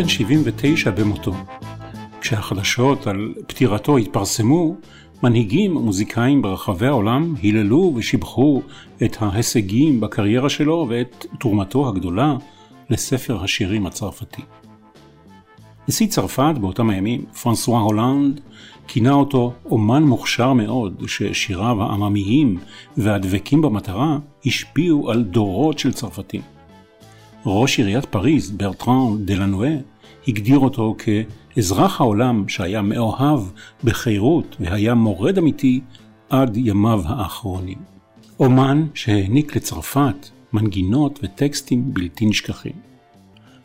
בן 79 במותו. כשהחדשות על פטירתו התפרסמו, מנהיגים ומוזיקאים ברחבי העולם היללו ושיבחו את ההישגים בקריירה שלו ואת תרומתו הגדולה לספר השירים הצרפתי. נשיא צרפת באותם הימים, פרנסואה הולנד, כינה אותו אומן מוכשר מאוד, ששיריו העממיים והדבקים במטרה השפיעו על דורות של צרפתים. ראש עיריית פריז, ברטרן דלנואה, הגדיר אותו כאזרח העולם שהיה מאוהב בחירות והיה מורד אמיתי עד ימיו האחרונים. אומן שהעניק לצרפת מנגינות וטקסטים בלתי נשכחים.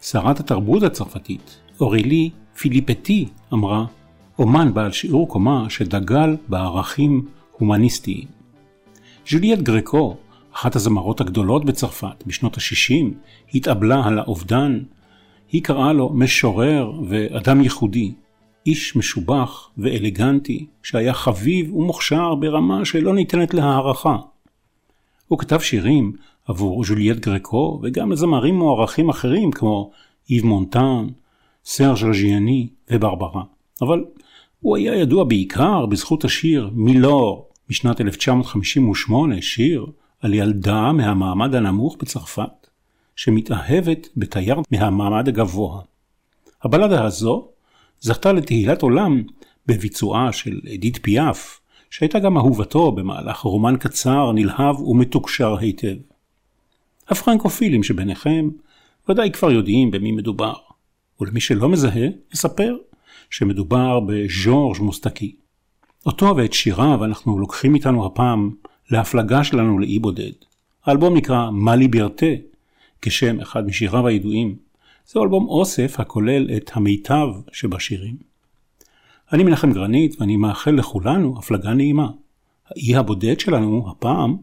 שרת התרבות הצרפתית, אורילי פיליפטי, אמרה, אומן בעל שיעור קומה שדגל בערכים הומניסטיים. ז'וליאט גרקו, אחת הזמרות הגדולות בצרפת בשנות ה-60, התאבלה על האובדן. היא קראה לו משורר ואדם ייחודי, איש משובח ואלגנטי, שהיה חביב ומוכשר ברמה שלא ניתנת להערכה. הוא כתב שירים עבור ז'וליאט גרקו וגם לזמרים מוערכים אחרים כמו איב מונטן, סרג' רג'יאני וברברה. אבל הוא היה ידוע בעיקר בזכות השיר מילור משנת 1958, שיר על ילדה מהמעמד הנמוך בצרפת, שמתאהבת בתייר מהמעמד הגבוה. הבלדה הזו זכתה לתהילת עולם בביצועה של אדית פיאף, שהייתה גם אהובתו במהלך רומן קצר, נלהב ומתוקשר היטב. הפרנקופילים שביניכם ודאי כבר יודעים במי מדובר, ולמי שלא מזהה, אספר שמדובר בז'ורג' מוסטקי. אותו ואת שיריו אנחנו לוקחים איתנו הפעם להפלגה שלנו לאי בודד. האלבום נקרא "מאלי בירטה", כשם אחד משיריו הידועים. זהו אלבום אוסף הכולל את המיטב שבשירים. אני מנחם גרנית ואני מאחל לכולנו הפלגה נעימה. האי הבודד שלנו הפעם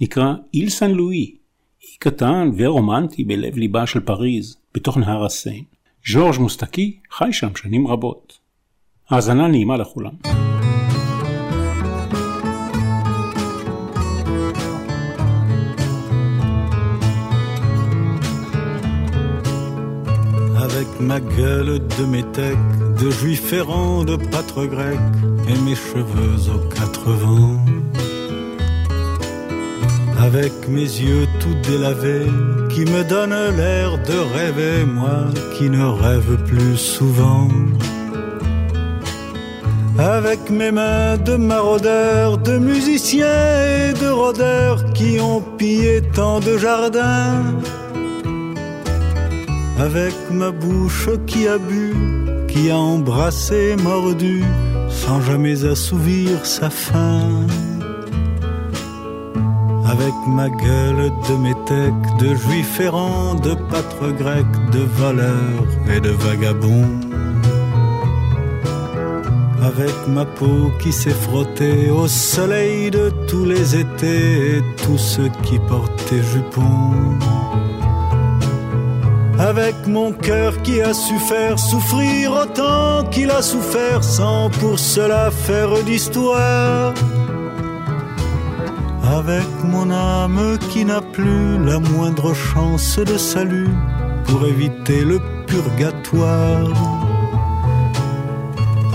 נקרא איל סן לואי, אי קטן ורומנטי בלב ליבה של פריז, בתוך נהר הסיין. ז'ורג' מוסטקי חי שם שנים רבות. האזנה נעימה לכולם. Avec ma gueule de métèque, de juif errant, de pâtre grec, et mes cheveux aux quatre vents. avec mes yeux tout délavés, qui me donnent l'air de rêver, moi qui ne rêve plus souvent. Avec mes mains de maraudeurs, de musiciens et de rôdeurs qui ont pillé tant de jardins. Avec ma bouche qui a bu, qui a embrassé, mordu, sans jamais assouvir sa faim avec ma gueule de métèque, de juif errant, de pâtre grec, de voleur et de vagabond. Avec ma peau qui s'est frottée au soleil de tous les étés et tous ceux qui portaient jupons. Avec mon cœur qui a su faire souffrir autant qu'il a souffert sans pour cela faire d'histoire avec mon âme qui n'a plus la moindre chance de salut pour éviter le purgatoire.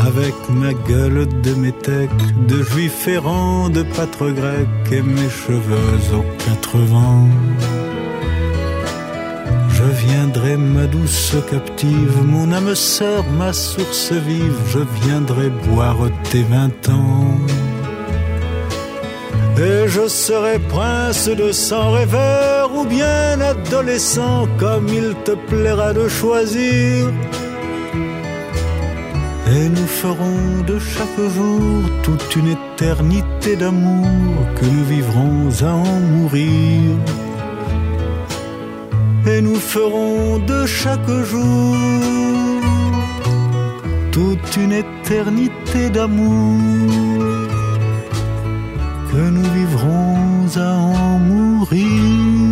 Avec ma gueule de métèque, de juif errant, de pâtre grec et mes cheveux aux quatre vents. Viendrai ma douce captive, mon âme sœur, ma source vive, je viendrai boire tes vingt ans. Et je serai prince de sang rêveur ou bien adolescent comme il te plaira de choisir. Et nous ferons de chaque jour toute une éternité d'amour que nous vivrons à en mourir Et nous ferons de chaque jour toute une éternité d'amour que nous vivrons à en mourir.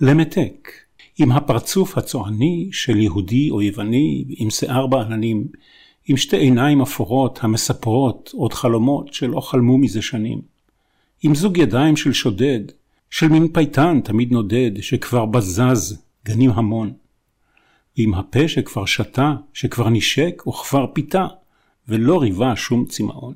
למתק, עם הפרצוף הצועני של יהודי או יווני, עם שיער בעננים, עם שתי עיניים אפורות המספרות עוד חלומות שלא חלמו מזה שנים, עם זוג ידיים של שודד, של מין פייטן תמיד נודד, שכבר בזז גנים המון. ועם הפה שכבר שתה, שכבר נשק וכבר פיתה, ולא ריבה שום צמאון.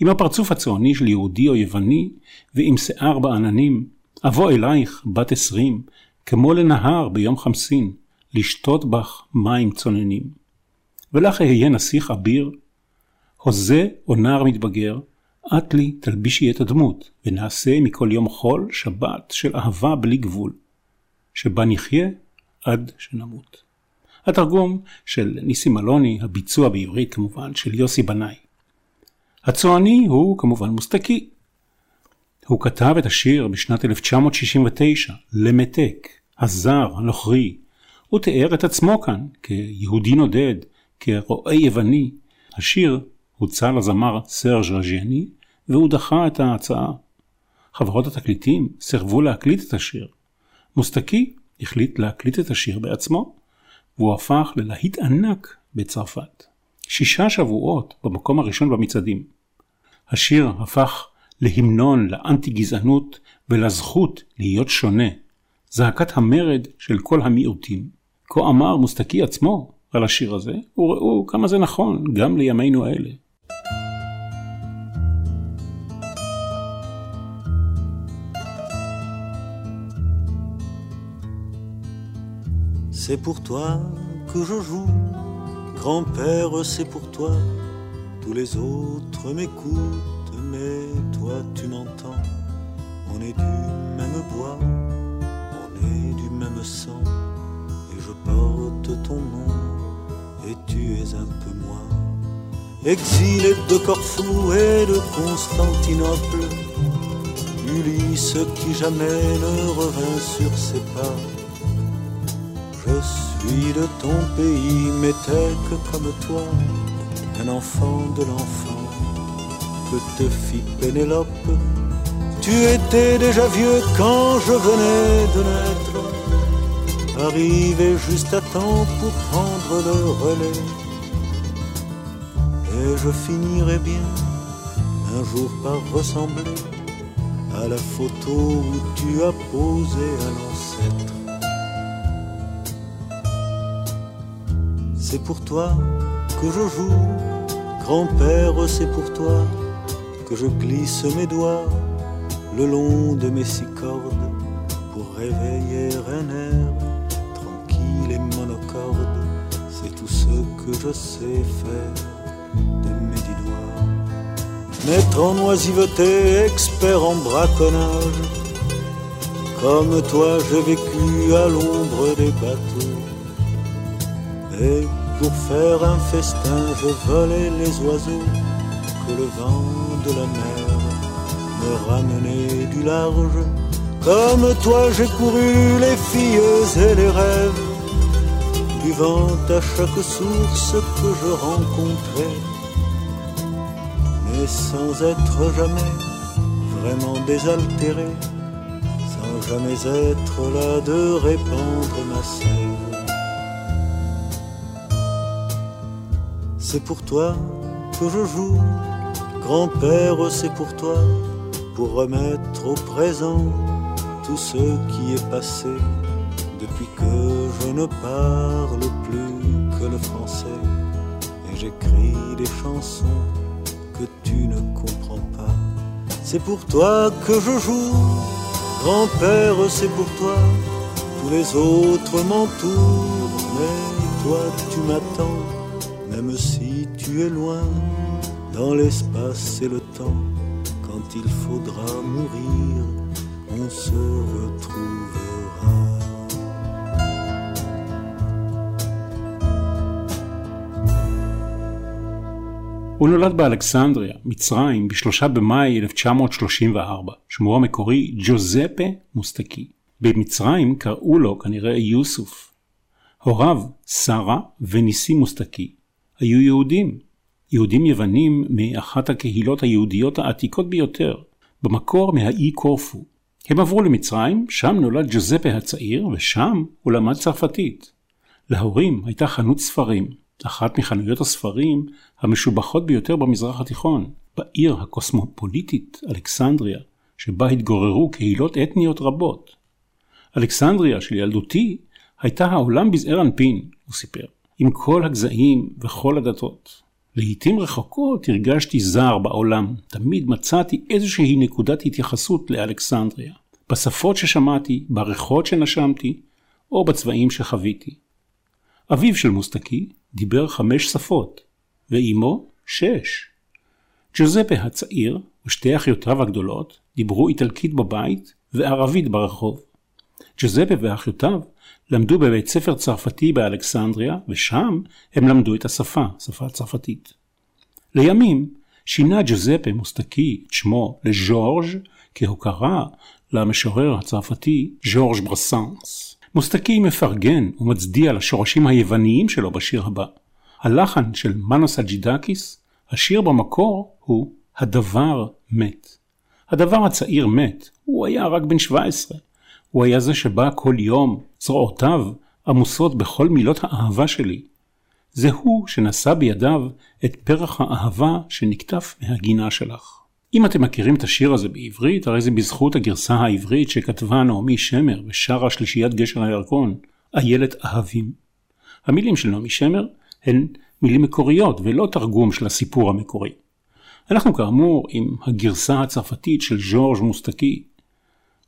עם הפרצוף הצועני של יהודי או יווני, ועם שיער בעננים, אבוא אלייך, בת עשרים, כמו לנהר ביום חמסין, לשתות בך מים צוננים. ולך אהיה נסיך אביר, הוזה או נער מתבגר, את לי תלבישי את הדמות, ונעשה מכל יום חול שבת של אהבה בלי גבול, שבה נחיה עד שנמות. התרגום של ניסים אלוני, הביצוע בעברית כמובן, של יוסי בנאי. הצועני הוא כמובן מוסטקי. הוא כתב את השיר בשנת 1969, למתק, הזר, הנוכרי. הוא תיאר את עצמו כאן כיהודי נודד, כרועה יווני. השיר הוצע לזמר סרג' רג'יאני, והוא דחה את ההצעה. חברות התקליטים סירבו להקליט את השיר. מוסטקי החליט להקליט את השיר בעצמו, והוא הפך ללהיט ענק בצרפת. שישה שבועות במקום הראשון במצעדים. השיר הפך להמנון לאנטי גזענות ולזכות להיות שונה, זעקת המרד של כל המיעוטים. כה אמר מוסטקי עצמו על השיר הזה, וראו כמה זה נכון גם לימינו אלה. C'est pour toi que je joue, grand-père, c'est pour toi. Tous les autres m'écoutent, mais toi tu m'entends. On est du même bois, on est du même sang, et je porte ton nom, et es un peu moi. Exilé de Corfou et de Constantinople, Ulysse qui jamais ne revint sur ses pas je suis de ton pays, mais tel que comme toi, un enfant de l'enfant que te fit Pénélope. Tu étais déjà vieux quand je venais de naître, arrivé juste à temps pour prendre le relais. Et je finirai bien un jour par ressembler à la photo où tu as posé un ancêtre. c'est pour toi que je joue, grand-père, c'est pour toi que je glisse mes doigts le long de mes six cordes pour réveiller un air ce que je sais faire de mes dix doigts. Maître en oisiveté, expert en braconnage, comme toi j'ai vécu à l'ombre des bateaux. Et pour faire un festin, je volais les oiseaux que le vent de la mer me ramenait du large. Comme toi, j'ai couru les filles et les rêves, buvant à chaque source que je rencontrais, mais sans être jamais vraiment désaltéré, sans jamais être là de répandre ma sève. c'est pour toi que je joue. Grand-père, c'est pour toi, pour remettre au présent tout ce qui est passé ne parle plus que le français et j'écris des chansons que tu ne comprends pas. C'est pour toi que je joue, grand-père, c'est pour toi, tous les autres m'entourent, mais toi tu m'attends même si tu es loin, dans l'espace et le temps, quand il faudra mourir, on se retrouvera. הוא נולד באלכסנדריה, מצרים, ב-3 במאי 1934. שמו המקורי ג'וזפה מוסטקי. במצרים קראו לו כנראה יוסוף. הוריו, שרה וניסים מוסטקי, היו יהודים. יהודים יוונים מאחת הקהילות היהודיות העתיקות ביותר, במקור מהאי קורפו. הם עברו למצרים, שם נולד ג'וזפה הצעיר, ושם הוא למד צרפתית. להורים הייתה חנות ספרים, אחת מחנויות הספרים המשובחות ביותר במזרח התיכון. בעיר הקוסמופוליטית אלכסנדריה, שבה התגוררו קהילות אתניות רבות. אלכסנדריה של ילדותי הייתה העולם בזעיר אנפין, הוא סיפר, עם כל הגזעים וכל הדתות. לעתים רחוקות הרגשתי זר בעולם, תמיד מצאתי איזושהי נקודת התייחסות לאלכסנדריה, בשפות ששמעתי, בריחות שנשמתי, או בצבעים שחוויתי. אביו של מוסטקי דיבר חמש שפות, ואימו שש. ג'וזפה הצעיר ושתי אחיותיו הגדולות דיברו איטלקית בבית וערבית ברחוב. ג'וזפה ואחיותיו למדו בבית ספר צרפתי באלכסנדריה, ושם הם למדו את השפה, שפה הצרפתית. לימים שינה ג'וזפה מוסטקי את שמו לז'ורג' כהוקרה למשורר הצרפתי ז'ורג' ברסנס. מוסטקי מפרגן ומצדיע לשורשים היווניים שלו בשיר הבא. הלחן של מנוס אג'ידקיס, השיר במקור הוא הדבר מת. הדבר הצעיר מת, הוא היה רק בן 17. הוא היה זה שבא כל יום, זרועותיו עמוסות בכל מילות האהבה שלי. זה הוא שנשא בידיו את פרח האהבה שנקטף מהגינה שלך. אם אתם מכירים את השיר הזה בעברית, הרי זה בזכות הגרסה העברית שכתבה נעמי שמר ושרה שלישיית גשר הירקון, איילת אהבים. המילים של נעמי שמר הן מילים מקוריות ולא תרגום של הסיפור המקורי. אנחנו כאמור עם הגרסה הצרפתית של ז'ורג' מוסטקי.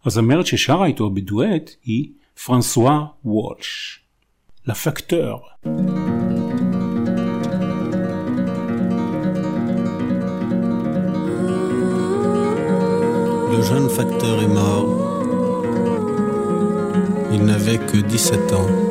הזמרת ששרה איתו בדואט היא פרנסואה וולש. לפקטור. Le jeune facteur est mort. Il n'avait que 17 ans.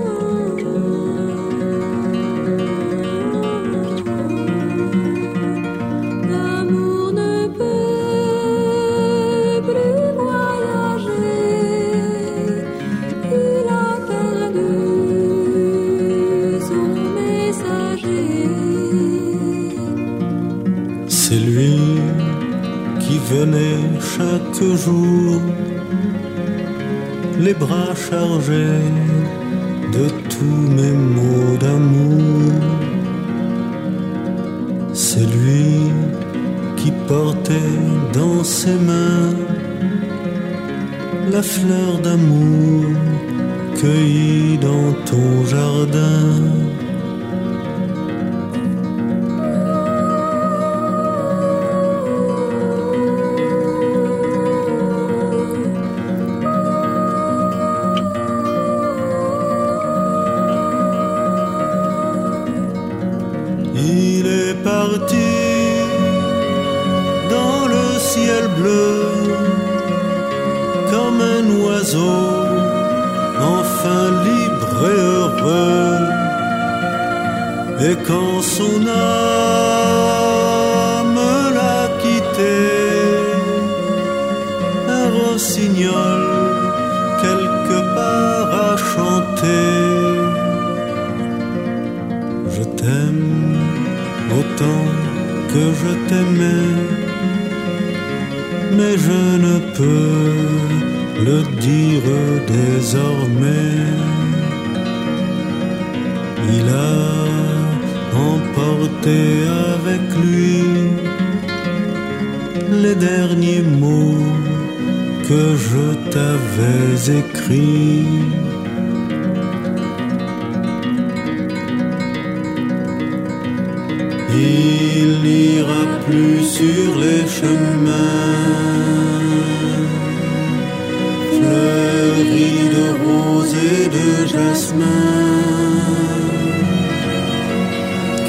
il a emporté avec lui les derniers mots que je t'avais écrits. Il n'ira plus sur les chemins fleuris de roses et de jasmin.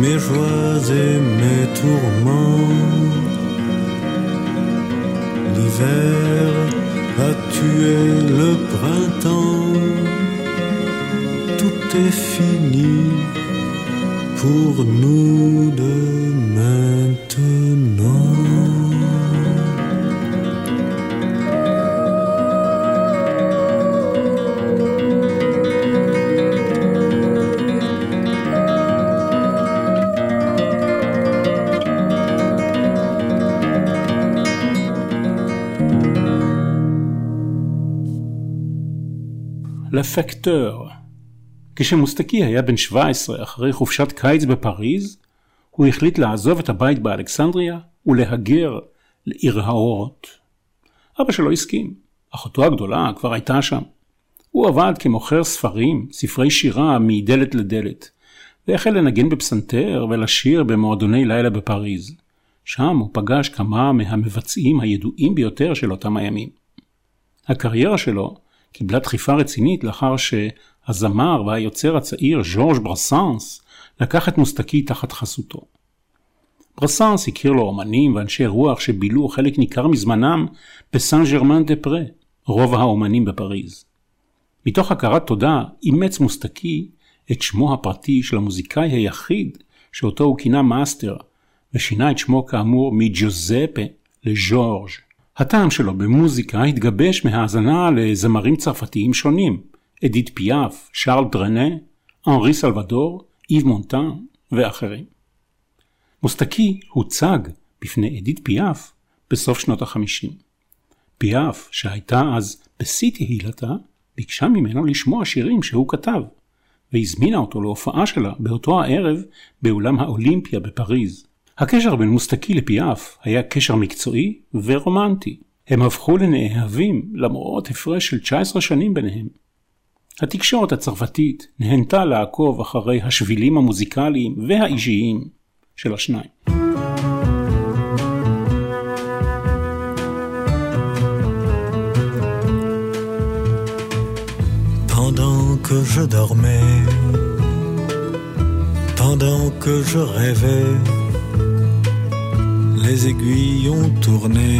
mes joies et mes tourments. L'hiver a tué le printemps. Tout est fini pour nous de לפקטור. כשמוסטקי היה בן 17 אחרי חופשת קיץ בפריז, הוא החליט לעזוב את הבית באלכסנדריה ולהגר לעיר האורות. אבא שלו הסכים, אחותו הגדולה כבר הייתה שם. הוא עבד כמוכר ספרים, ספרי שירה מדלת לדלת, והחל לנגן בפסנתר ולשיר במועדוני לילה בפריז. שם הוא פגש כמה מהמבצעים הידועים ביותר של אותם הימים. הקריירה שלו קיבלה דחיפה רצינית לאחר שהזמר והיוצר הצעיר ז'ורג' ברסאנס לקח את מוסטקי תחת חסותו. ברסאנס הכיר לו אומנים ואנשי רוח שבילו חלק ניכר מזמנם בסן ג'רמן דה פרה, רוב האומנים בפריז. מתוך הכרת תודה אימץ מוסטקי את שמו הפרטי של המוזיקאי היחיד שאותו הוא כינה מאסטר, ושינה את שמו כאמור מג'וזפה לז'ורג'. הטעם שלו במוזיקה התגבש מהאזנה לזמרים צרפתיים שונים, אדית פיאף, שרל דרנה, אנרי סלבדור, איב מונטן ואחרים. מוסטקי הוצג בפני אדית פיאף בסוף שנות החמישים. פיאף, שהייתה אז בשיא תהילתה, ביקשה ממנו לשמוע שירים שהוא כתב, והזמינה אותו להופעה שלה באותו הערב באולם האולימפיה בפריז. הקשר בין מוסטקי לפיאף היה קשר מקצועי ורומנטי. הם הפכו לנאהבים למרות הפרש של 19 שנים ביניהם. התקשורת הצרפתית נהנתה לעקוב אחרי השבילים המוזיקליים והאישיים של השניים. Que je dormais, pendant que je rêvais, les aiguilles ont tourné.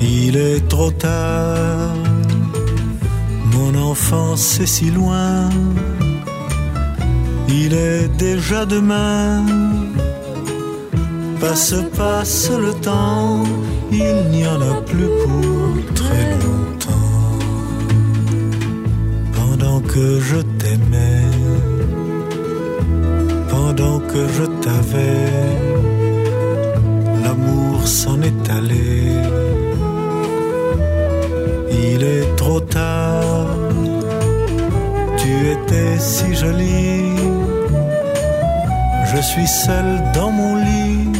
Il est trop tard, mon enfance est si loin. Il est déjà demain, passe, passe le temps, il n'y en a plus pour très longtemps. Pendant que je t'aimais, pendant que je t'avais, l'amour s'en est allé. Il est trop tard, tu étais si jolie, je suis seul dans mon lit.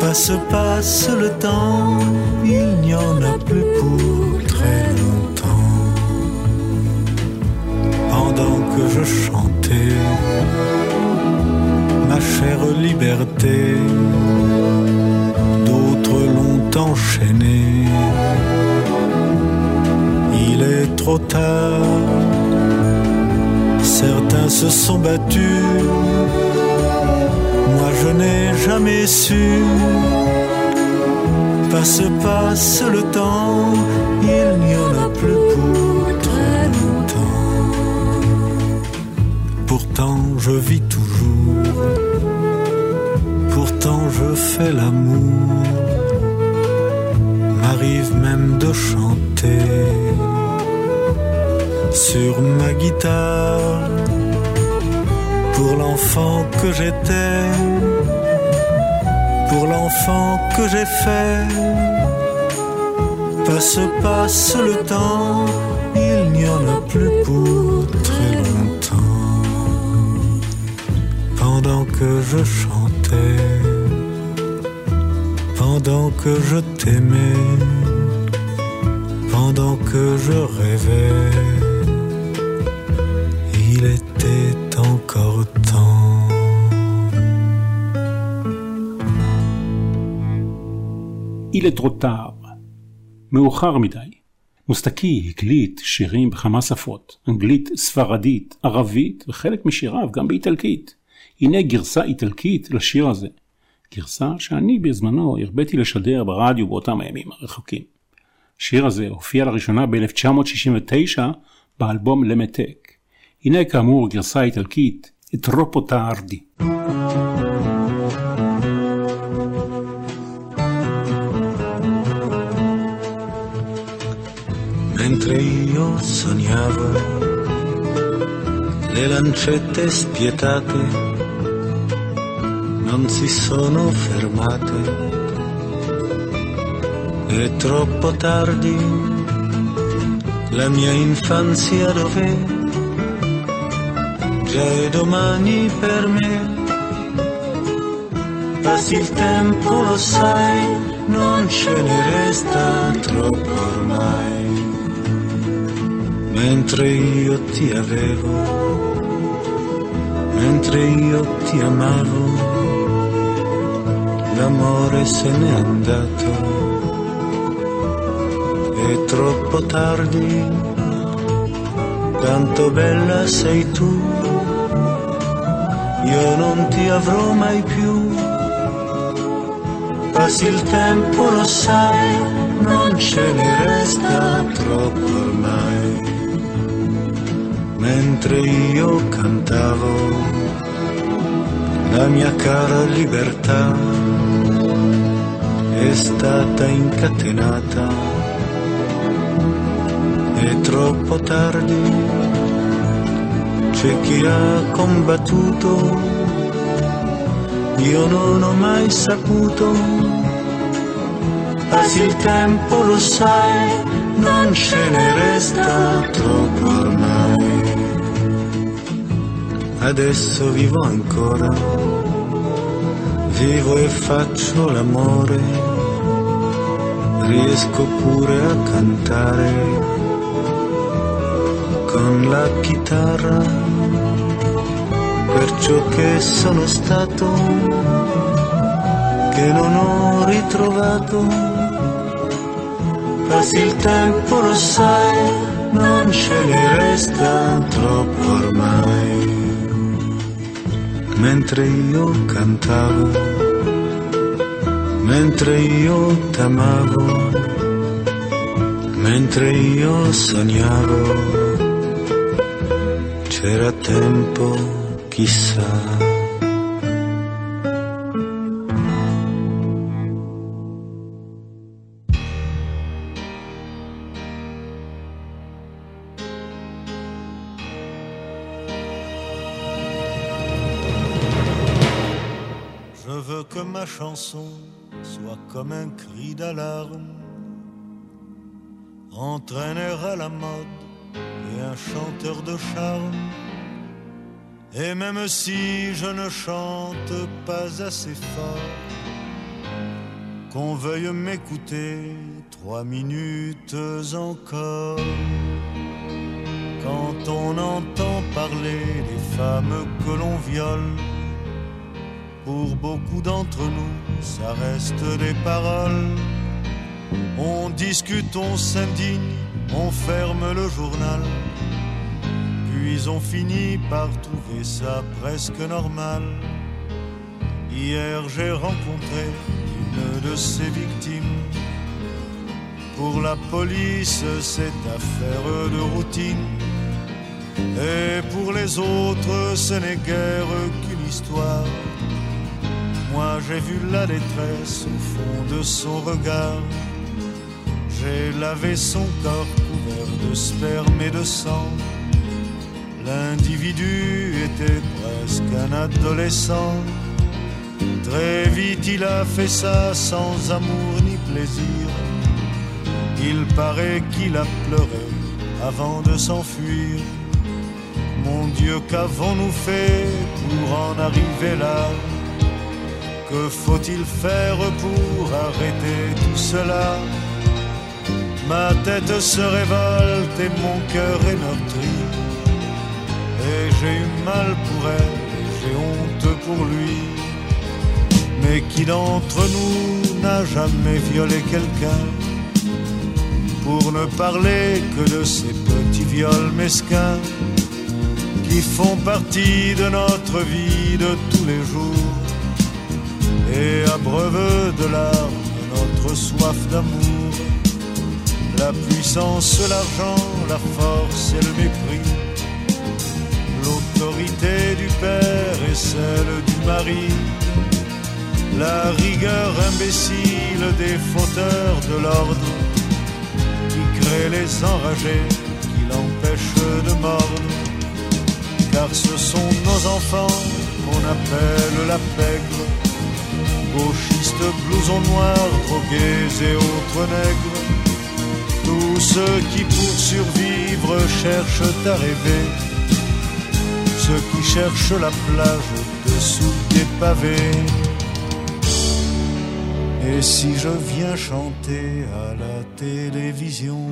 Passe, passe le temps, il n'y en a plus pour très longtemps. Pendant que je ma chère liberté, d'autres l'ont enchaîné. Il est trop tard, certains se sont battus, moi je n'ai jamais su. Passe, passe le temps, Pourtant je vis toujours, pourtant je fais l'amour, m'arrive même de chanter. Sur ma guitare. Pour l'enfant que j'étais, pour l'enfant que j'ai fait. Passe, passe le temps, il n'y en a plus pour que je chantais, pendant que je t'aimais, pendant que je rêvais, il était encore temps. Il est trop tard. מאוחר מדי. מוסטקי הקליט שירים בכמה שפות, אנגלית, ספרדית, ערבית, וחלק משיריו גם באיטלקית. הנה גרסה איטלקית לשיר הזה. גרסה שאני בזמנו הרביתי לשדר ברדיו באותם הימים הרחוקים. השיר הזה הופיע לראשונה ב-1969 באלבום למתק. הנה כאמור גרסה איטלקית, את רופו טארדי. mentre io sognavo le lancette spietate non si sono fermate. È troppo tardi, la mia infanzia dov'è? Già è domani per me. Passi il tempo, lo sai, non ce ne resta troppo ormai mentre io ti avevo, mentre io ti amavo, l'amore se n'è andato, è troppo tardi, tanto bella sei tu, io non ti avrò mai più, passi il tempo lo sai, non ce ne resta troppo ormai. Mentre io cantavo la mia cara libertà è stata incatenata, è troppo tardi, c'è chi ha combattuto, io non ho mai saputo, passi il tempo lo sai, non ce ne resta troppo ormai. Adesso vivo ancora, vivo e faccio l'amore, riesco pure a cantare con la chitarra. Per ciò che sono stato, che non ho ritrovato. Passi il tempo, lo sai, non ce ne resta troppo ormai. Mentre io cantavo, mentre io t'amavo, mentre io sognavo, c'era tempo, chissà. soit comme un cri d'alarme, entraîneur à la mode et un chanteur de charme. Et même si je ne chante pas assez fort, qu'on veuille m'écouter trois minutes encore. Quand on entend parler des femmes que l'on viole, pour beaucoup d'entre nous, ça reste des paroles. On discute, on s'indigne, on ferme le journal. Puis on finit par trouver ça presque normal. Hier j'ai rencontré une de ces victimes. Pour la police, c'est affaire de routine. Et pour les autres, ce n'est guère qu'une histoire moi j'ai vu la détresse au fond de son regard. J'ai lavé son corps couvert de sperme et de sang. L'individu était presque un adolescent. Très vite il a fait ça sans amour ni plaisir. Il paraît qu'il a pleuré avant de s'enfuir. Mon Dieu, qu'avons-nous fait pour en arriver là? Que faut-il faire pour arrêter tout cela? Ma tête se révolte et mon cœur est meurtri. Et j'ai eu mal pour elle et j'ai honte pour lui. Mais qui d'entre nous n'a jamais violé quelqu'un? Pour ne parler que de ces petits viols mesquins qui font partie de notre vie de tous les jours et abreuvent de larmes notre soif d'amour, la puissance, l'argent, la force et le mépris, l'autorité du père et celle du mari, la rigueur imbécile des fauteurs de l'ordre. Qui créent les enragés, qui l'empêchent de mordre. Car ce sont nos enfants qu'on appelle la pègre. Gauchistes, blousons noirs, drogués et autres nègres. Tous ceux qui pour survivre cherchent à rêver. Ceux qui cherchent la plage dessous des pavés. Et si je viens chanter à la télévision,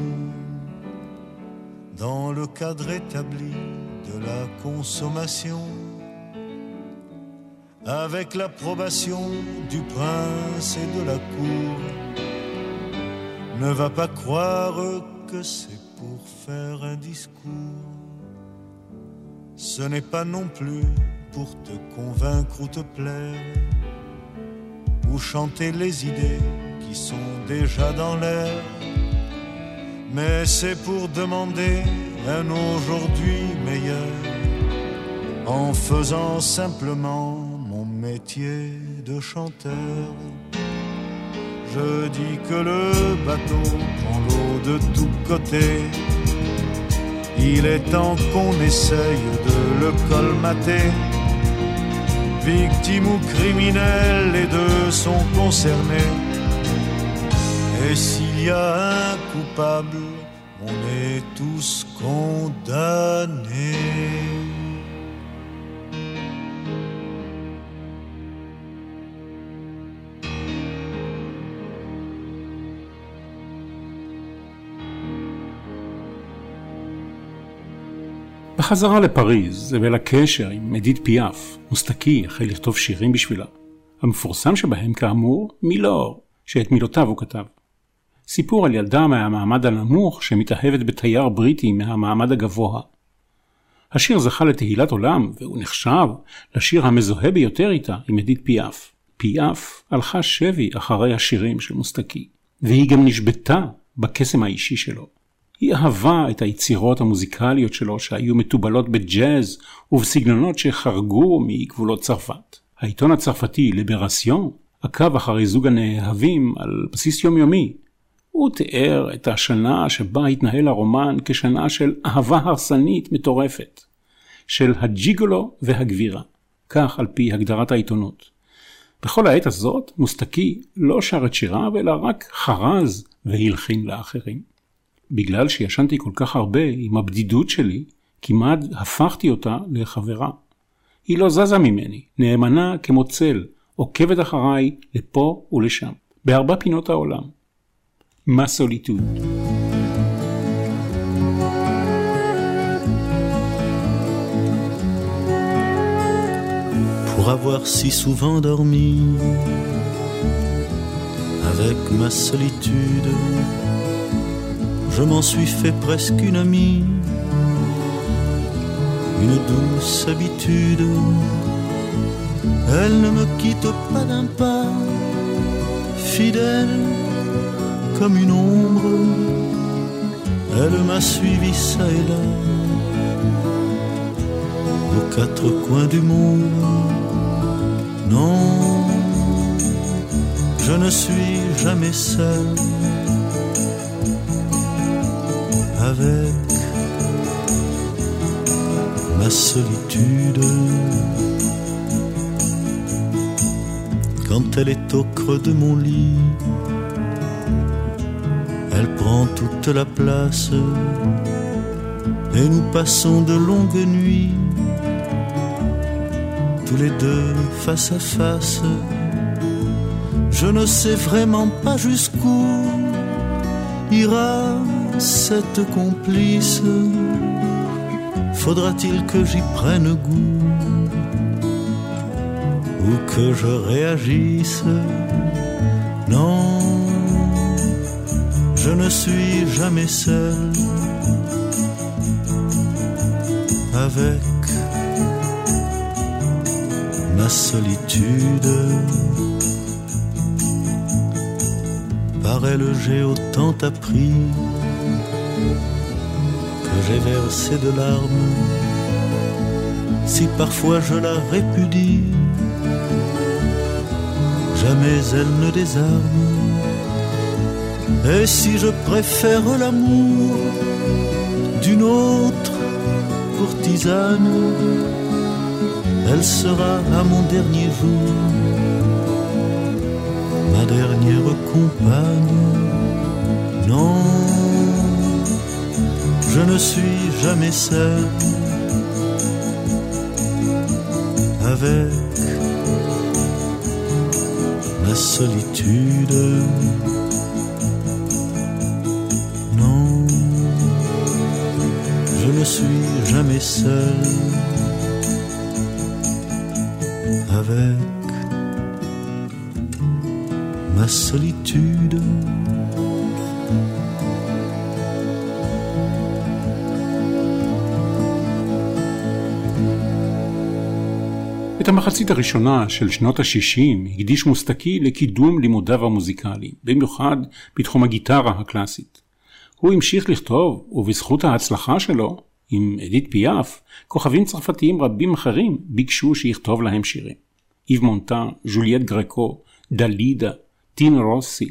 dans le cadre établi de la consommation, avec l'approbation du prince et de la cour. Ne va pas croire que c'est pour faire un discours. Ce n'est pas non plus pour te convaincre ou te plaire, ou chanter les idées qui sont déjà dans l'air mais c'est pour demander un aujourd'hui meilleur, en faisant simplement métier de chanteur. Je dis que le bateau prend l'eau de tous côtés. Il est temps qu'on essaye de le colmater. Victime ou criminel, les deux sont concernés. Et s'il y a un coupable, on est tous condamnés. בחזרה לפריז ולקשר עם אדית פיאף, מוסטקי החל לכתוב שירים בשבילה. המפורסם שבהם כאמור, מילור, שאת מילותיו הוא כתב. סיפור על ילדה מהמעמד הנמוך שמתאהבת בתייר בריטי מהמעמד הגבוה. השיר זכה לתהילת עולם, והוא נחשב לשיר המזוהה ביותר איתה עם אדית פיאף. פיאף הלכה שבי אחרי השירים של מוסטקי, והיא גם נשבתה בקסם האישי שלו. היא אהבה את היצירות המוזיקליות שלו שהיו מתובלות בג'אז ובסגנונות שחרגו מגבולות צרפת. העיתון הצרפתי ליברסיון עקב אחרי זוג הנאהבים על בסיס יומיומי, הוא תיאר את השנה שבה התנהל הרומן כשנה של אהבה הרסנית מטורפת, של הג'יגולו והגבירה, כך על פי הגדרת העיתונות. בכל העת הזאת מוסטקי לא שר את שיריו, אלא רק חרז והלחין לאחרים. בגלל שישנתי כל כך הרבה עם הבדידות שלי, כמעט הפכתי אותה לחברה. היא לא זזה ממני, נאמנה כמו צל, עוקבת אחריי לפה ולשם, בארבע פינות העולם. ma solitude. Pour avoir si souvent dormi avec ma solitude, je m'en suis fait presque une amie, une douce habitude. Elle ne me quitte pas d'un pas, fidèle comme une ombre, elle m'a suivi ça et là, aux quatre coins du monde. Non, je ne suis jamais seul avec ma solitude. Quand elle est au creux de mon lit, elle prend toute la place et nous passons de longues nuits, tous les deux face à face. Je ne sais vraiment pas jusqu'où ira cette complice. Faudra-t-il que j'y prenne goût ou que je réagisse? Non je ne suis jamais seul avec ma solitude. Par elle j'ai autant appris j'ai versé de larmes. Si parfois je la répudie, jamais elle ne désarme. Et si je préfère l'amour d'une autre courtisane, elle sera à mon dernier jour ma dernière compagne. Non, je ne suis jamais seul avec ma solitude. Non, je ne suis jamais seul avec ma solitude. את המחצית הראשונה של שנות ה-60 הקדיש מוסטקי לקידום לימודיו המוזיקליים, במיוחד בתחום הגיטרה הקלאסית. הוא המשיך לכתוב, ובזכות ההצלחה שלו, עם אדית פיאף, כוכבים צרפתיים רבים אחרים ביקשו שיכתוב להם שירים. איב מונטה, ז'וליאט גרקו, דלידה, טין רוסי,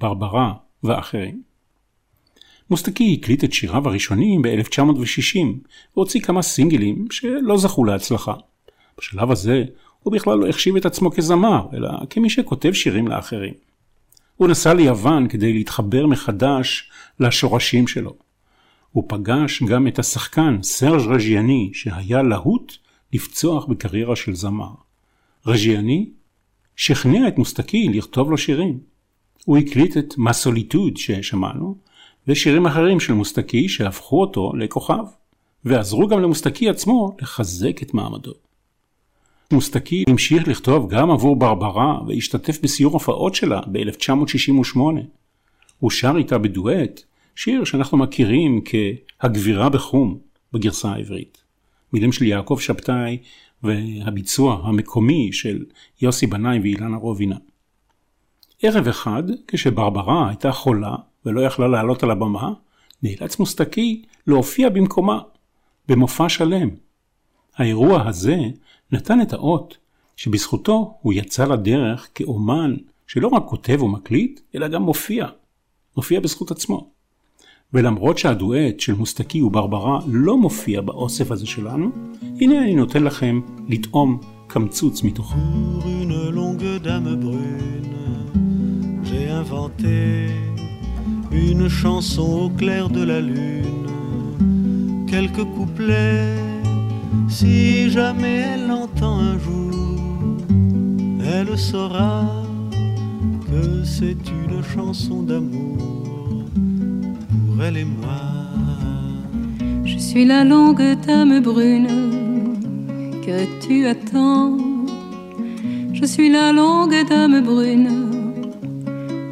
ברברה ואחרים. מוסטקי הקליט את שיריו הראשונים ב-1960 והוציא כמה סינגלים שלא זכו להצלחה. בשלב הזה הוא בכלל לא החשיב את עצמו כזמר, אלא כמי שכותב שירים לאחרים. הוא נסע ליוון כדי להתחבר מחדש לשורשים שלו. הוא פגש גם את השחקן סרג' רג'יאני שהיה להוט לפצוח בקריירה של זמר. רג'יאני שכנע את מוסטקי לכתוב לו שירים. הוא הקליט את מסוליטוד ששמענו, ושירים אחרים של מוסטקי שהפכו אותו לכוכב, ועזרו גם למוסטקי עצמו לחזק את מעמדו. מוסטקי המשיך לכתוב גם עבור ברברה והשתתף בסיור הופעות שלה ב-1968. הוא שר איתה בדואט, שיר שאנחנו מכירים כ"הגבירה בחום" בגרסה העברית. מילים של יעקב שבתאי והביצוע המקומי של יוסי בנאי ואילנה רובינה. ערב אחד, כשברברה הייתה חולה ולא יכלה לעלות על הבמה, נאלץ מוסטקי להופיע במקומה, במופע שלם. האירוע הזה נתן את האות שבזכותו הוא יצא לדרך כאומן שלא רק כותב ומקליט, אלא גם מופיע. מופיע בזכות עצמו. ולמרות שהדואט של מוסטקי וברברה לא מופיע באוסף הזה שלנו, הנה אני נותן לכם לטעום קמצוץ מתוכו. Une chanson au clair de la lune, quelques couplets, si jamais elle l'entend un jour, elle saura que c'est une chanson d'amour. elle et moi. Je suis la longue dame brune que tu attends. Je suis la longue dame brune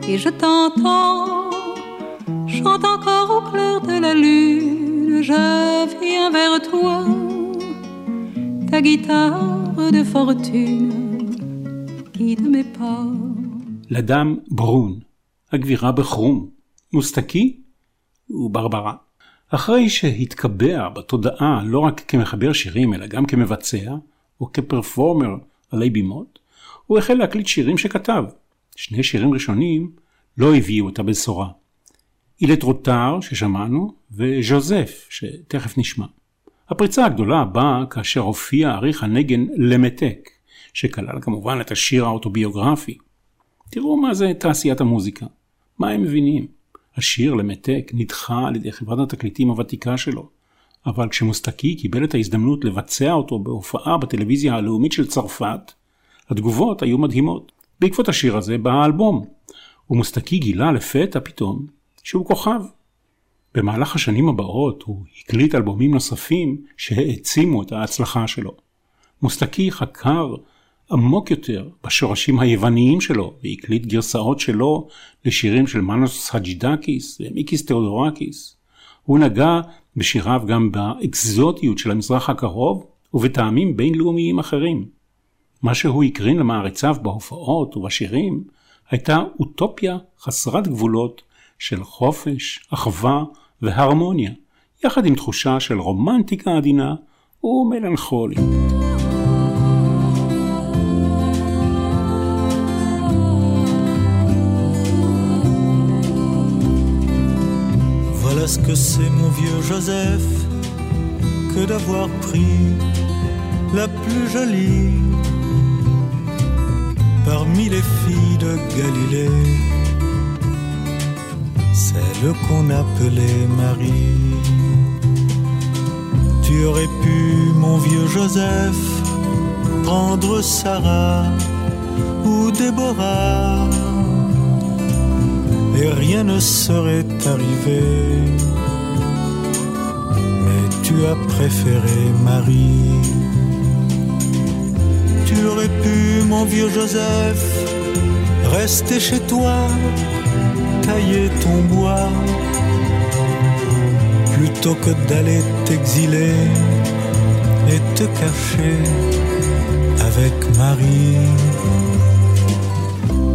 et je t'entends. Chante encore au clair de la lune, je viens vers toi. Ta guitare de fortune guide mes pas. La dame brune, הגבירה בחרום, מוסטקי וברברה. אחרי שהתקבע בתודעה לא רק כמחבר שירים אלא גם כמבצע או כפרפורמר עלי בימות, הוא החל להקליט שירים שכתב. שני שירים ראשונים לא הביאו את הבשורה. אילת רוטר ששמענו וז'וזף שתכף נשמע. הפריצה הגדולה באה כאשר הופיע עריך הנגן למתק, שכלל כמובן את השיר האוטוביוגרפי. תראו מה זה תעשיית המוזיקה, מה הם מבינים. השיר למתק נדחה על ידי חברת התקליטים הוותיקה שלו, אבל כשמוסטקי קיבל את ההזדמנות לבצע אותו בהופעה בטלוויזיה הלאומית של צרפת, התגובות היו מדהימות. בעקבות השיר הזה בא האלבום, ומוסטקי גילה לפתע פתאום שהוא כוכב. במהלך השנים הבאות הוא הקליט אלבומים נוספים שהעצימו את ההצלחה שלו. מוסטקי חקר עמוק יותר בשורשים היווניים שלו, והקליט גרסאות שלו לשירים של מנוס הג'ידקיס ומיקיס תאודורקיס. הוא נגע בשיריו גם באקזוטיות של המזרח הקרוב ובטעמים בינלאומיים אחרים. מה שהוא הקרין למעריציו בהופעות ובשירים הייתה אוטופיה חסרת גבולות של חופש, אחווה והרמוניה, יחד עם תחושה של רומנטיקה עדינה ומלנכולית. Voilà ce que c'est mon vieux Joseph que d'avoir pris la plus jolie parmi les filles de Galilée, celle qu'on appelait Marie. Tu aurais pu, mon vieux Joseph, prendre Sarah ou Déborah, et rien ne serait arrivé. Mais tu as préféré Marie. Tu aurais pu, mon vieux Joseph, rester chez toi, tailler ton bois, plutôt que d'aller t'exiler et te cacher avec Marie.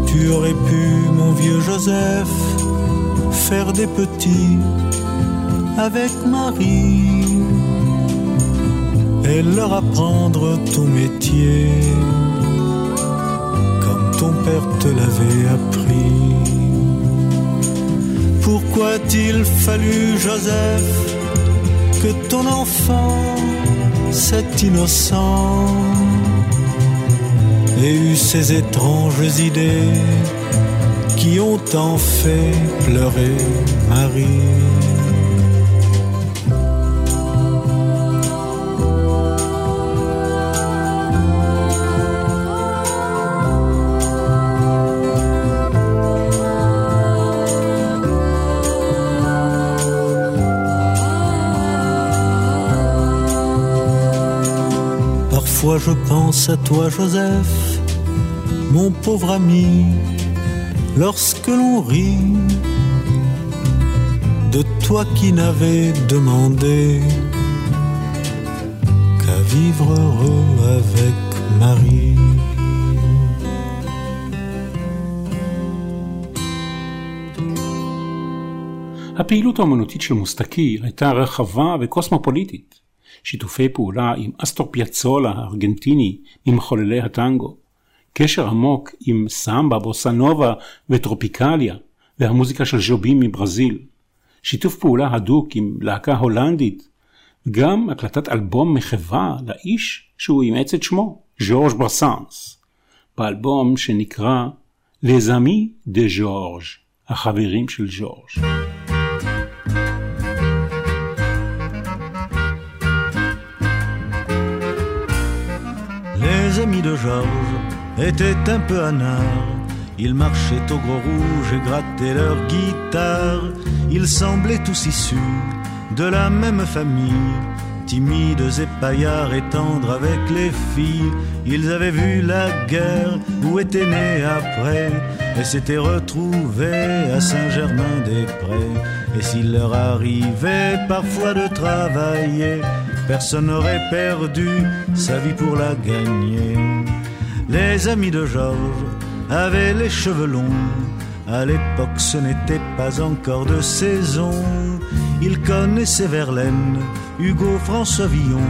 Tu aurais pu, mon vieux Joseph, faire des petits avec Marie et leur apprendre ton métier comme ton père te l'avait appris. Pourquoi a-t-il fallu, Joseph, que ton enfant, cet innocent, ait eu ces étranges idées qui ont tant fait pleurer Marie? je pense à toi Joseph, mon pauvre ami, lorsque l'on rit de toi qui n'avais demandé qu'à vivre heureux avec Marie. הפעילות האומנותית של מוסטקי הייתה רחבה וקוסמופוליטית. שיתופי פעולה עם אסטור פיאצולה הארגנטיני ממחוללי הטנגו, קשר עמוק עם סמבה, בוסה נובה וטרופיקליה והמוזיקה של ז'ובים מברזיל, שיתוף פעולה הדוק עם להקה הולנדית, גם הקלטת אלבום מחווה לאיש שהוא אימץ את שמו, ז'ורג' ברסאנס, באלבום שנקרא Les Amis de Georges, החברים של ז'ורג'. Les amis de Georges étaient un peu anards. Ils marchaient au gros rouge et grattaient leur guitare. Ils semblaient tous issus de la même famille. Timides et paillards et tendres avec les filles. Ils avaient vu la guerre où étaient nés après et s'étaient retrouvés à Saint-Germain-des-Prés. Et s'il leur arrivait parfois de travailler, personne n'aurait perdu sa vie pour la gagner. Les amis de Georges avaient les cheveux longs. À l'époque, ce n'était pas encore de saison. Ils connaissaient Verlaine, Hugo, François Villon.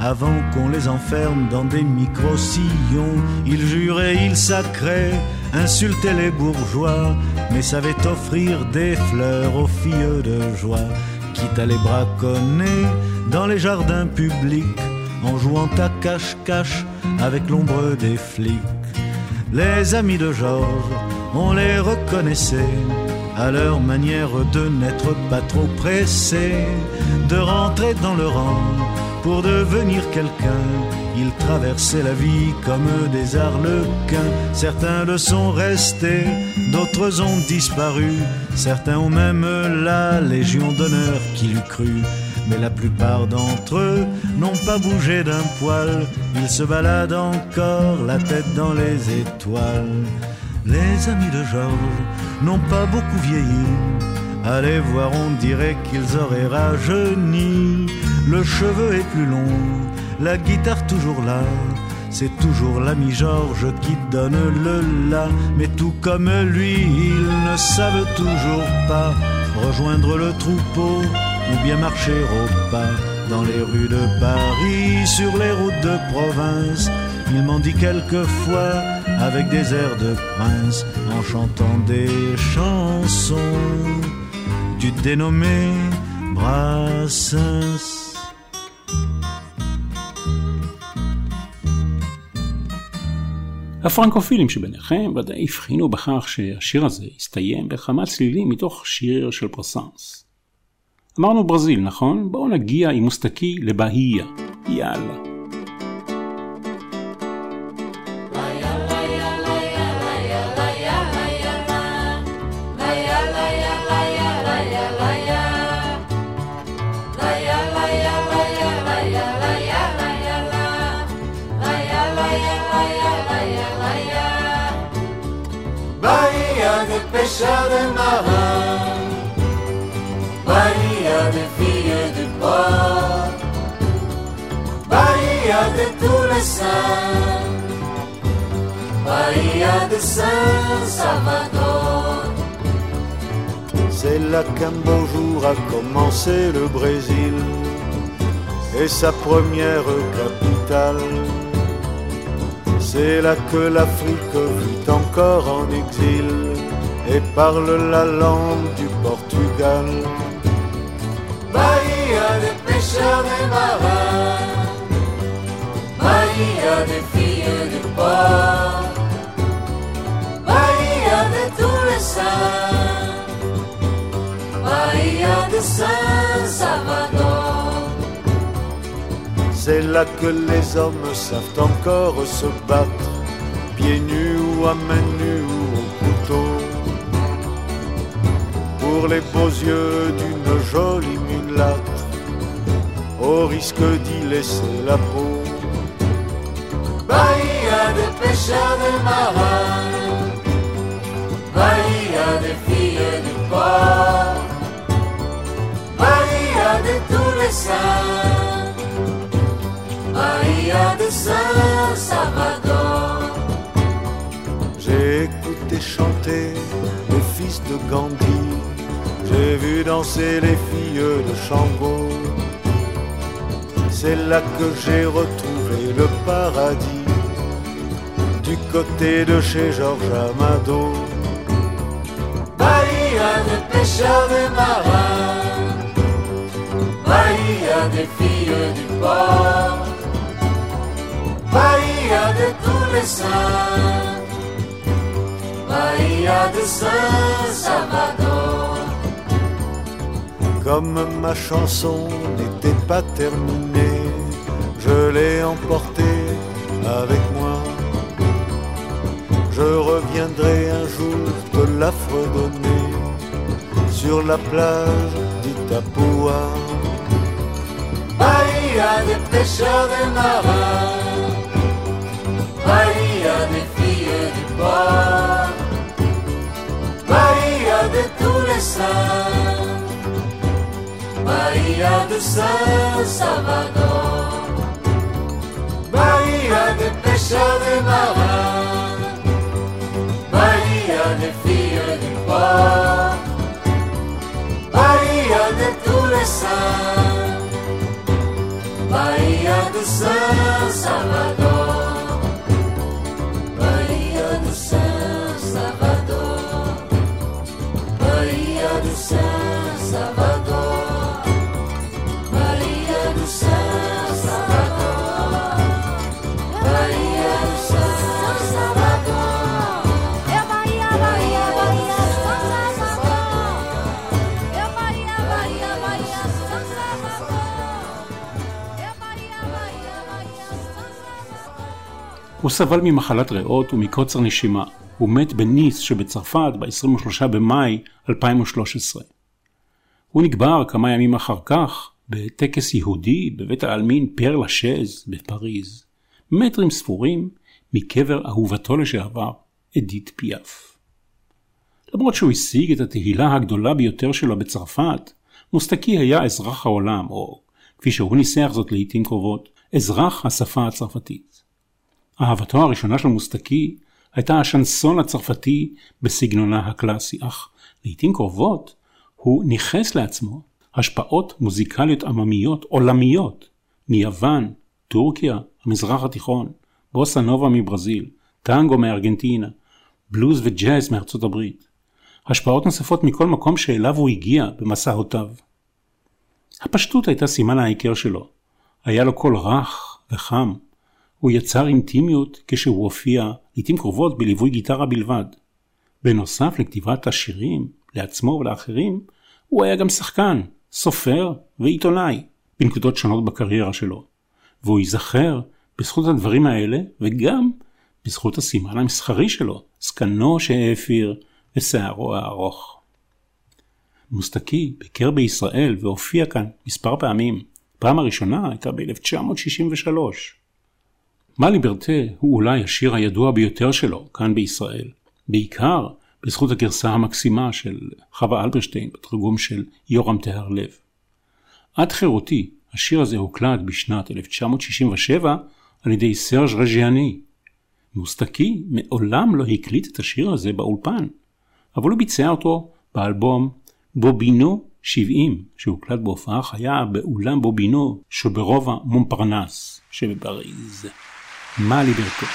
Avant qu'on les enferme dans des micro-sillons, ils juraient, ils sacraient, insultaient les bourgeois, mais savaient offrir des fleurs aux filles de joie, quitte à les braconner dans les jardins publics, en jouant à cache-cache avec l'ombre des flics. Les amis de Georges, on les reconnaissait à leur manière de n'être pas trop pressés, de rentrer dans le rang pour devenir quelqu'un. Ils traversaient la vie comme des arlequins. Certains le sont restés, d'autres ont disparu. Certains ont même la Légion d'honneur qu'il eût cru. mais la plupart d'entre eux n'ont pas bougé d'un poil. Ils se baladent encore la tête dans les étoiles. Les amis de Georges n'ont pas beaucoup vieilli. Allez voir, on dirait qu'ils auraient rajeuni. Le cheveu est plus long, la guitare toujours là. C'est toujours l'ami Georges qui donne le la. Mais tout comme lui, ils ne savent toujours pas rejoindre le troupeau ou bien marcher au pas dans les rues de Paris, sur les routes de province. Il m'en dit quelquefois avec des airs de prince, en chantant des chansons du dénommé Brassens. הפרנקופילים שביניכם ודאי הבחינו בכך שהשיר הזה הסתיים בכמה צלילים מתוך שיר של פרסנס. אמרנו ברזיל, נכון? בואו נגיע עם מוסטקי לבהייה. יאללה. Pêcheurs de marins, Bahia des filles du port, Bahia de tous les saints, Bahia de Saint-Salvador. C'est là qu'un beau jour a commencé le Brésil et sa première capitale. C'est là que l'Afrique vit encore en exil et parle la langue du Portugal. Bahia des pêcheurs des marins, Bahia des filles du port, Bahia de tous les saints, Bahia de Saint-Salvador. C'est là que les hommes savent encore se battre, pieds nus ou à main nue pour les beaux yeux d'une jolie mulâtre, au risque d'y laisser la peau. Bahia des pêcheurs des marins, Bahia des filles du port, Bahia de tous les saints, Bahia de Saint-Salvador. J'ai écouté chanter le fils de Gandhi j'ai vu danser les filles de Shango. C'est là que j'ai retrouvé le paradis, du côté de chez Georges Amado. Bahia des pêcheurs des marins, Bahia des filles du port, Bahia de tous les saints, Bahia de Saint-Salvador. Comme ma chanson n'était pas terminée, je l'ai emportée avec moi. Je reviendrai un jour te la fredonner sur la plage d'Itapua. Bahia des pêcheurs des marins, Bahia des filles du port, Bahia de tous les saints. Bahia do São Salvador, Bahia de peixe de marão, Bahia de filho de pó, Bahia de Tuleção, Bahia do São Salvador, Maria do São Salvador, Maria do São Salvador. הוא סבל ממחלת ריאות ומקוצר נשימה. הוא מת בניס שבצרפת ב-23 במאי 2013. הוא נקבר כמה ימים אחר כך בטקס יהודי בבית העלמין פר לשז בפריז, מטרים ספורים מקבר אהובתו לשעבר, אדית פיאף. למרות שהוא השיג את התהילה הגדולה ביותר שלו בצרפת, מוסטקי היה אזרח העולם, או כפי שהוא ניסח זאת לעיתים קרובות, אזרח השפה הצרפתית. אהבתו הראשונה של מוסטקי הייתה השנסון הצרפתי בסגנונה הקלאסי, אך לעיתים קרובות הוא ניכס לעצמו השפעות מוזיקליות עממיות עולמיות מיוון, טורקיה, המזרח התיכון, בוסה נובה מברזיל, טנגו מארגנטינה, בלוז וג'אז מארצות הברית. השפעות נוספות מכל מקום שאליו הוא הגיע במסעותיו. הפשטות הייתה סימן ההיכר שלו. היה לו קול רך וחם. הוא יצר אינטימיות כשהוא הופיע, לעיתים קרובות בליווי גיטרה בלבד. בנוסף לכתיבת השירים, לעצמו ולאחרים, הוא היה גם שחקן, סופר ועיתונאי, בנקודות שונות בקריירה שלו. והוא ייזכר בזכות הדברים האלה, וגם בזכות הסימן המסחרי שלו, זקנו שהעפיר ושערו הארוך. מוסטקי ביקר בישראל והופיע כאן מספר פעמים. פעם הראשונה הייתה ב-1963. מה ליברטה הוא אולי השיר הידוע ביותר שלו כאן בישראל, בעיקר בזכות הגרסה המקסימה של חווה אלברשטיין בתרגום של יורם טהר לב. עד חירותי, השיר הזה הוקלט בשנת 1967 על ידי סרג' רג'יאני. מוסטקי מעולם לא הקליט את השיר הזה באולפן, אבל הוא ביצע אותו באלבום בובינו 70, שהוקלט בהופעה חיה באולם בובינו שברובע מונפרנס שבפריז. malibeco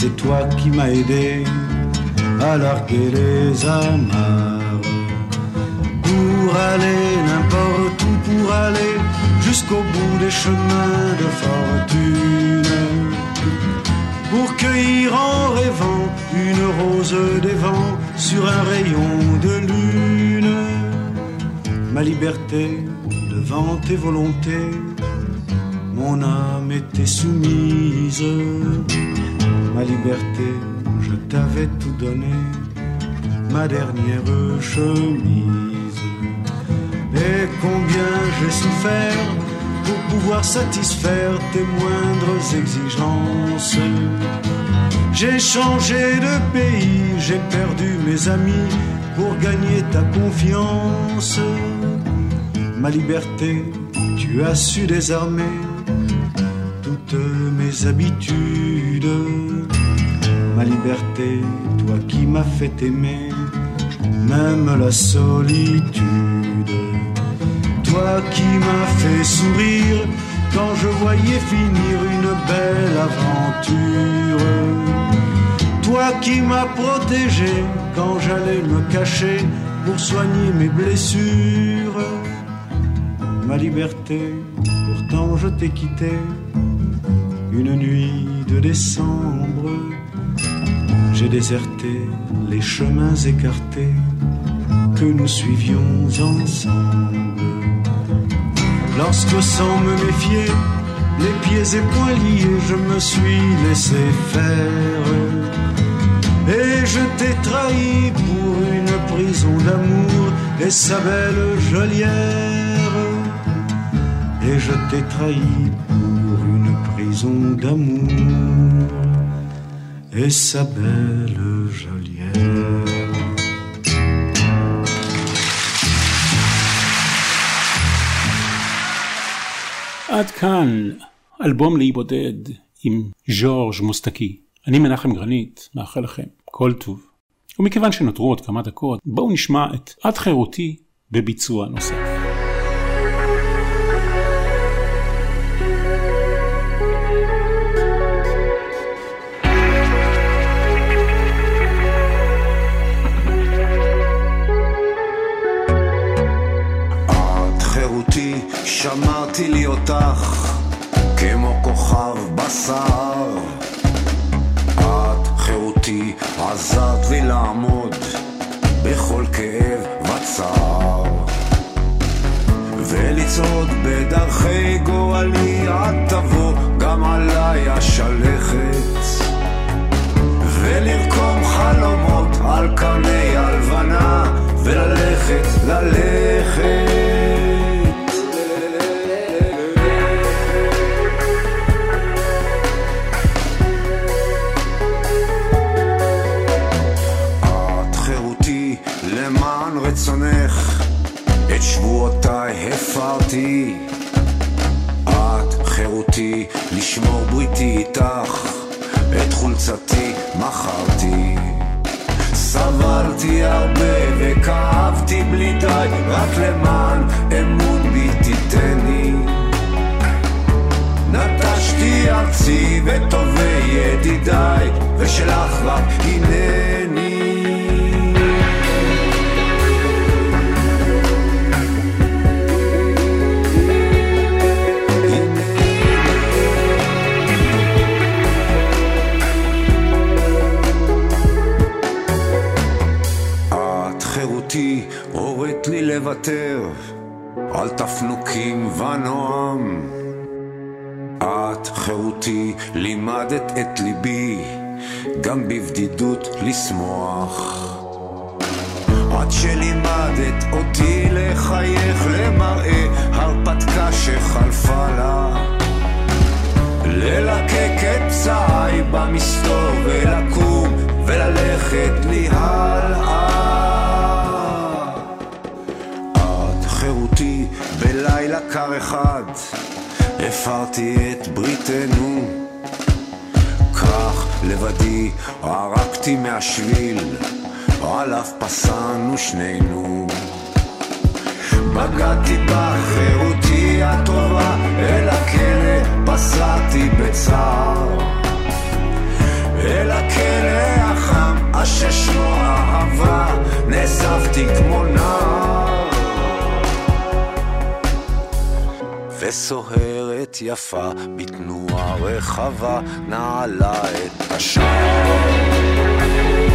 c'est toi qui m'as aidé à larguer les amarres. Pour aller n'importe où, pour aller jusqu'au bout des chemins de fortune. Pour cueillir en rêvant une rose des vents sur un rayon de lune ma liberté devant tes volontés. Mon âme était soumise, ma liberté, je t'avais tout donné, ma dernière chemise. Et combien j'ai souffert pour pouvoir satisfaire tes moindres exigences. J'ai changé de pays, j'ai perdu mes amis pour gagner ta confiance. Ma liberté, tu as su désarmer toutes mes habitudes. Ma liberté, toi qui m'as fait aimer, même la solitude. Toi qui m'as fait sourire quand je voyais finir une belle aventure. Toi qui m'as protégé quand j'allais me cacher pour soigner mes blessures. Ma liberté, pourtant je t'ai quitté une nuit de décembre. J'ai déserté les chemins écartés que nous suivions ensemble. Lorsque sans me méfier, les pieds et poings liés, je me suis laissé faire. Et je t'ai trahi pour une prison d'amour et sa belle geôlière. Et je t'ai trahi pour une prison d'amour et sa belle geôlière. עד כאן אלבום לאי בודד עם ז'ורג' מוסטקי. אני מנחם גרנית, מאחל לכם כל טוב. ומכיוון שנותרו עוד כמה דקות, בואו נשמע את עד חירותי בביצוע נוסף. בריתי איתך, את חולצתי מכרתי. סבלתי הרבה וכאבתי בלי די, רק למען אמון בי תיתני. נטשתי ארצי וטובי ידידיי, ושלך רק הנני. לוותר על תפנוקים ונועם. את חירותי לימדת את ליבי גם בבדידות לשמוח. עד שלימדת אותי לחייך למראה הרפתקה שחלפה לה. ללקק את פצעי במסתור ולקום וללכת לי הלאה. בלילה קר אחד. הפרתי את בריתנו. כך לבדי ערקתי מהשביל עליו פסענו שנינו. בגדתי בחירותי הטובה אל הכלא פסעתי בצער. אל הכלא החם אשר שמו אהבה נאספתי כמו נער וסוהרת יפה בתנועה רחבה נעלה את השער